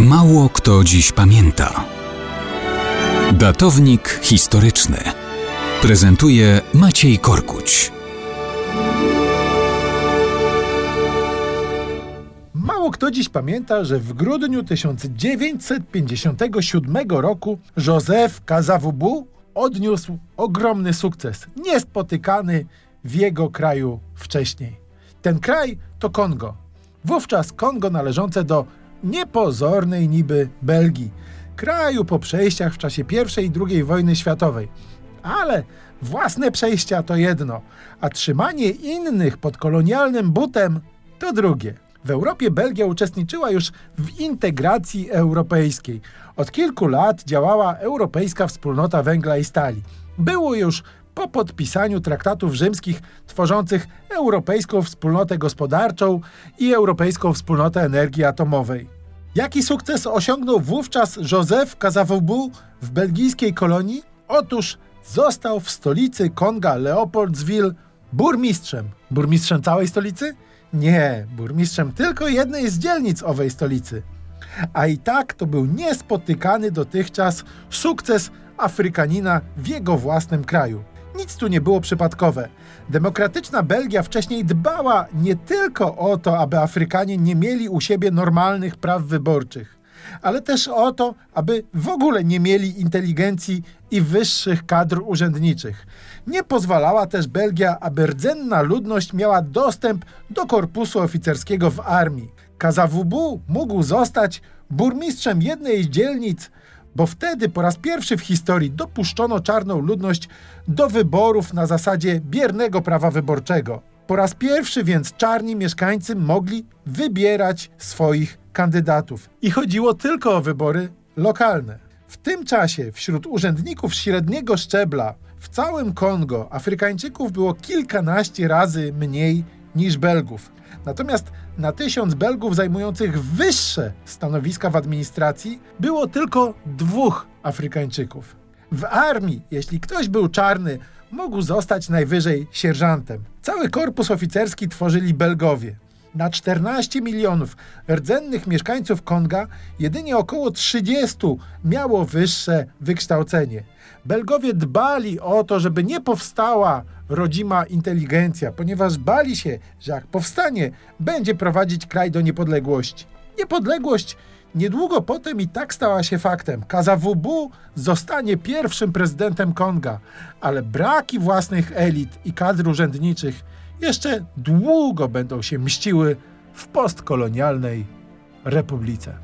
Mało kto dziś pamięta. Datownik historyczny prezentuje Maciej Korkuć. Mało kto dziś pamięta, że w grudniu 1957 roku Józef Kazavubu odniósł ogromny sukces, niespotykany w jego kraju wcześniej. Ten kraj to Kongo. Wówczas Kongo należące do niepozornej niby Belgii, kraju po przejściach w czasie I i II wojny światowej. Ale własne przejścia to jedno, a trzymanie innych pod kolonialnym butem to drugie. W Europie Belgia uczestniczyła już w integracji europejskiej. Od kilku lat działała Europejska Wspólnota Węgla i Stali. Było już po podpisaniu traktatów rzymskich tworzących Europejską Wspólnotę Gospodarczą i Europejską Wspólnotę Energii Atomowej. Jaki sukces osiągnął wówczas Joseph Kasavubu w belgijskiej kolonii? Otóż został w stolicy Konga Leopoldsville burmistrzem. Burmistrzem całej stolicy? Nie, burmistrzem tylko jednej z dzielnic owej stolicy. A i tak to był niespotykany dotychczas sukces Afrykanina w jego własnym kraju. Nic tu nie było przypadkowe. Demokratyczna Belgia wcześniej dbała nie tylko o to, aby Afrykanie nie mieli u siebie normalnych praw wyborczych, ale też o to, aby w ogóle nie mieli inteligencji i wyższych kadr urzędniczych. Nie pozwalała też Belgia, aby rdzenna ludność miała dostęp do korpusu oficerskiego w armii. Kazavubu mógł zostać burmistrzem jednej z dzielnic bo wtedy po raz pierwszy w historii dopuszczono czarną ludność do wyborów na zasadzie biernego prawa wyborczego. Po raz pierwszy więc czarni mieszkańcy mogli wybierać swoich kandydatów. I chodziło tylko o wybory lokalne. W tym czasie wśród urzędników średniego szczebla w całym Kongo Afrykańczyków było kilkanaście razy mniej niż Belgów. Natomiast na tysiąc Belgów zajmujących wyższe stanowiska w administracji było tylko dwóch Afrykańczyków. W armii, jeśli ktoś był czarny, mógł zostać najwyżej sierżantem. Cały korpus oficerski tworzyli Belgowie. Na 14 milionów rdzennych mieszkańców Konga jedynie około 30 miało wyższe wykształcenie. Belgowie dbali o to, żeby nie powstała rodzima inteligencja, ponieważ bali się, że jak powstanie, będzie prowadzić kraj do niepodległości. Niepodległość niedługo potem i tak stała się faktem. Kazavubu zostanie pierwszym prezydentem Konga, ale braki własnych elit i kadr urzędniczych jeszcze długo będą się mściły w postkolonialnej republice.